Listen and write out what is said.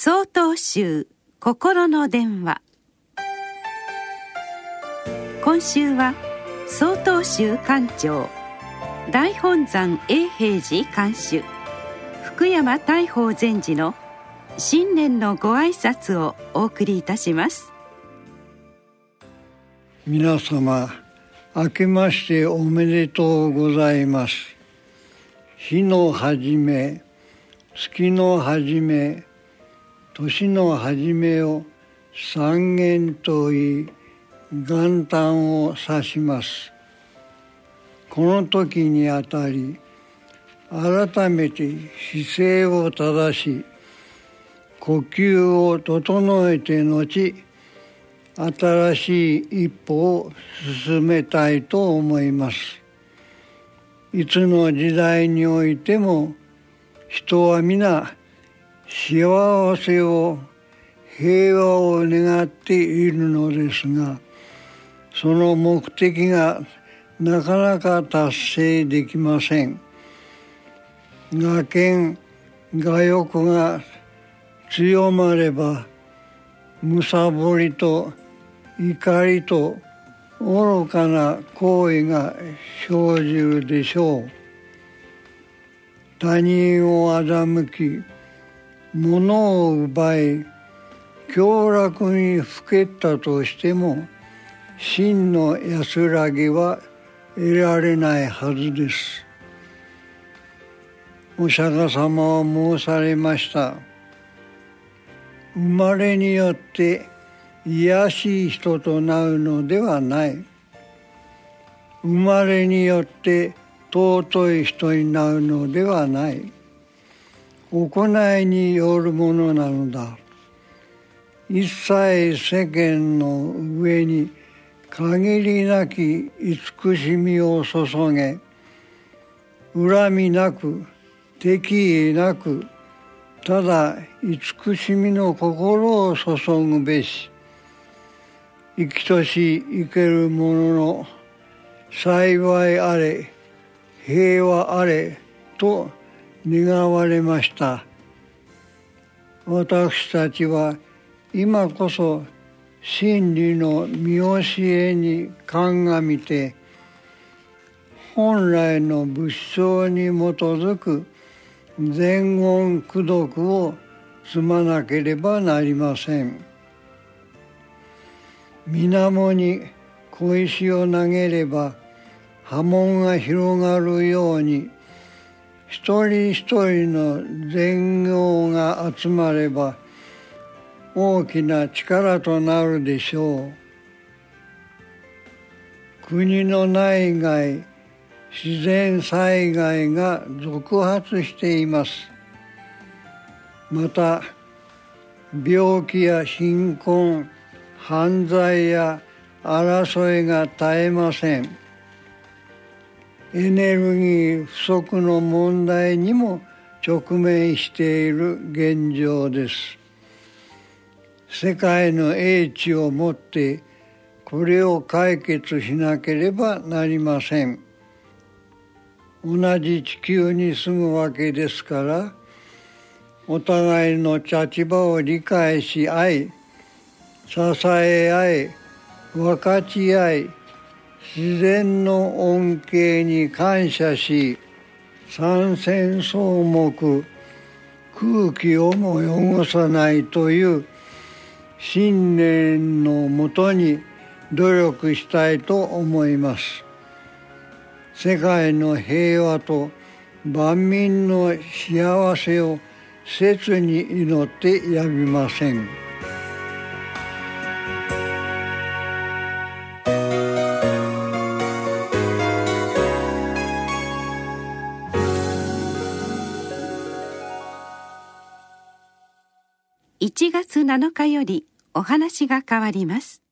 総統集心の電話。今週は総統集館長大本山永平寺監修福山大宝禅師の新年のご挨拶をお送りいたします。皆様明けましておめでとうございます。日の初め月の初め年の初めを三元といい元旦を指します。この時にあたり改めて姿勢を正し呼吸を整えて後新しい一歩を進めたいと思います。いつの時代においても人は皆幸せを平和を願っているのですがその目的がなかなか達成できません。我見我欲が強まればむさぼりと怒りと愚かな行為が生じるでしょう。他人を欺き物を奪い凶楽にふけったとしても真の安らぎは得られないはずです。お釈迦様は申されました。生まれによって卑しい人となるのではない。生まれによって尊い人になるのではない。行いによるものなのだ。一切世間の上に限りなき慈しみを注げ恨みなく敵意なくただ慈しみの心を注ぐべし。生きとし生ける者の幸いあれ平和あれと願われました。私たちは今こそ真理の見教えに鑑みて本来の仏性に基づく伝言功読を積まなければなりません。水面に小石を投げれば波紋が広がるように一人一人の全業が集まれば大きな力となるでしょう。国の内外自然災害が続発しています。また病気や貧困犯罪や争いが絶えません。エネルギー不足の問題にも直面している現状です。世界の英知をもってこれを解決しなければなりません。同じ地球に住むわけですからお互いの立場を理解し合い支え合い分かち合い自然の恩恵に感謝し三千草木空気をも汚さないという信念のもとに努力したいと思います世界の平和と万民の幸せを切に祈ってやみません。1月7日よりお話が変わります。